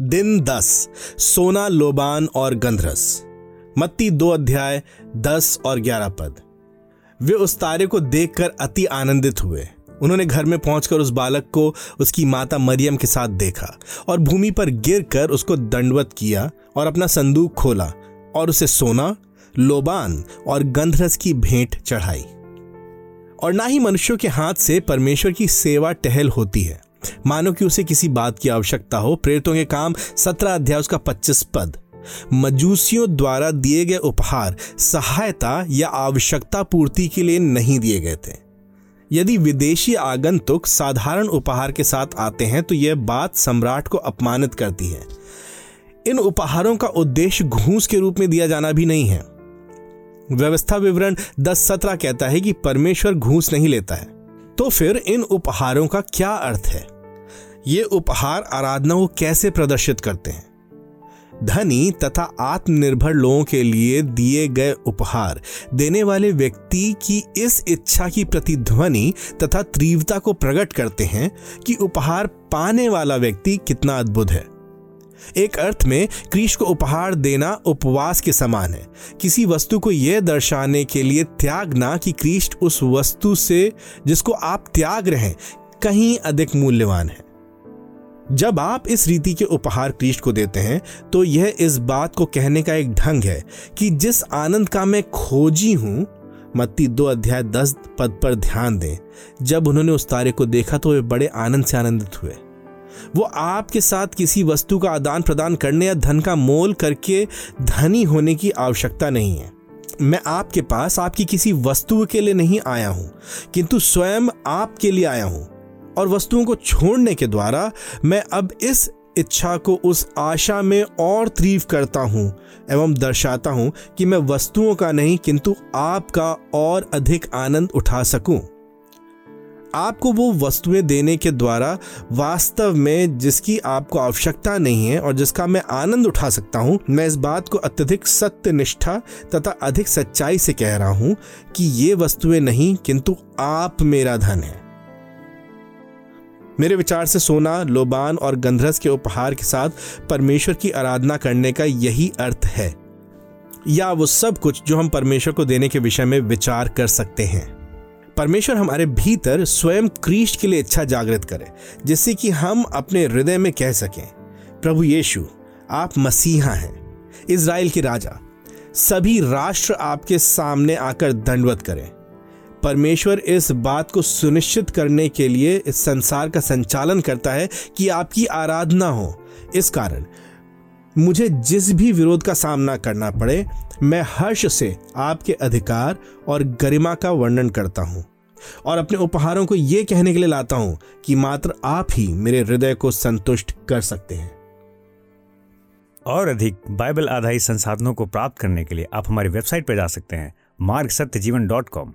दिन दस, सोना, लोबान और गंधरस। मत्ती दो अध्याय, दस और ग्यारह पद। वे उस तारे को देखकर अति आनंदित हुए। उन्होंने घर में पहुंचकर उस बालक को, उसकी माता मरियम के साथ देखा और भूमि पर गिरकर उसको दंडवत किया और अपना संदूक खोला और उसे सोना, लोबान और गंधरस की भेंट चढ़ाई। और ना ही मनुष्यों के हाथ से परमेश्वर की सेवा टहल होती है। मानो कि उसे किसी बात की आवश्यकता हो। प्रेरितों के काम, सत्रह अध्याय, उसका पच्चीस पद। मजूसियों द्वारा दिए गए उपहार, सहायता या आवश्यकता पूर्ति के लिए नहीं दिए गए थे। यदि विदेशी आगंतुक साधारण उपहार के साथ आते हैं तो यह बात सम्राट को अपमानित करती है। इन उपहारों का उद्देश्य घूस के रूप में दिया जाना भी नहीं है। व्यवस्था विवरण दस सत्रह कहता है कि परमेश्वर घूस नहीं लेता है। तो फिर इन उपहारों का क्या अर्थ है? ये उपहार आराधना को कैसे प्रदर्शित करते हैं? धनी तथा आत्मनिर्भर लोगों के लिए दिए गए उपहार देने वाले व्यक्ति की इस इच्छा की प्रतिध्वनि तथा तीव्रता को प्रकट करते हैं कि उपहार पाने वाला व्यक्ति कितना अद्भुत है। एक अर्थ में, क्रीश को उपहार देना उपवास के समान है। किसी वस्तु को यह दर्शाने के लिए त्यागना कि क्रीस्ट उस वस्तु से, जिसको आप त्याग रहे हैं, कहीं अधिक मूल्यवान है। जब आप इस रीति के उपहार क्रीस्ट को देते हैं तो यह इस बात को कहने का एक ढंग है कि जिस आनंद का मैं खोजी हूँ, मत्ती दो अध्याय दस पद पर ध्यान दें। जब उन्होंने उस तारे को देखा तो वे बड़े आनंद से आनंदित हुए। वो आपके साथ किसी वस्तु का आदान प्रदान करने या धन का मोल करके धनी होने की आवश्यकता नहीं है। मैं आपके पास आपकी किसी वस्तु के लिए नहीं आया हूँ, किंतु स्वयं आपके लिए आया हूँ। और वस्तुओं को छोड़ने के द्वारा मैं अब इस इच्छा को उस आशा में और तीव्र करता हूँ एवं दर्शाता हूँ कि मैं वस्तुओं का नहीं, किंतु आपका और अधिक आनंद उठा सकूँ। आपको वो वस्तुएँ देने के द्वारा वास्तव में जिसकी आपको आवश्यकता नहीं है और जिसका मैं आनंद उठा सकता हूँ, मैं इस बात को अत्यधिक सत्य निष्ठा तथा अधिक सच्चाई से कह रहा हूँ कि ये वस्तुएँ नहीं, किंतु आप मेरा धन है। मेरे विचार से सोना, लोबान और गंधरस के उपहार के साथ परमेश्वर की आराधना करने का यही अर्थ है। या वो सब कुछ जो हम परमेश्वर को देने के विषय में विचार कर सकते हैं। परमेश्वर हमारे भीतर स्वयं क्रीस्ट के लिए इच्छा जागृत करे, जिससे कि हम अपने हृदय में कह सकें, प्रभु यीशु, आप मसीहा हैं, इज़राइल के राजा। सभी राष्ट्र आपके सामने आकर दंडवत करें। परमेश्वर इस बात को सुनिश्चित करने के लिए इस संसार का संचालन करता है कि आपकी आराधना हो। इस कारण मुझे जिस भी विरोध का सामना करना पड़े, मैं हर्ष से आपके अधिकार और गरिमा का वर्णन करता हूँ। और अपने उपहारों को यह कहने के लिए लाता हूँ कि मात्र आप ही मेरे हृदय को संतुष्ट कर सकते हैं। और अधिक बाइबल आधारित संसाधनों को प्राप्त करने के लिए आप हमारी वेबसाइट पर जा सकते हैं मार्ग सत्य जीवन डॉट कॉम।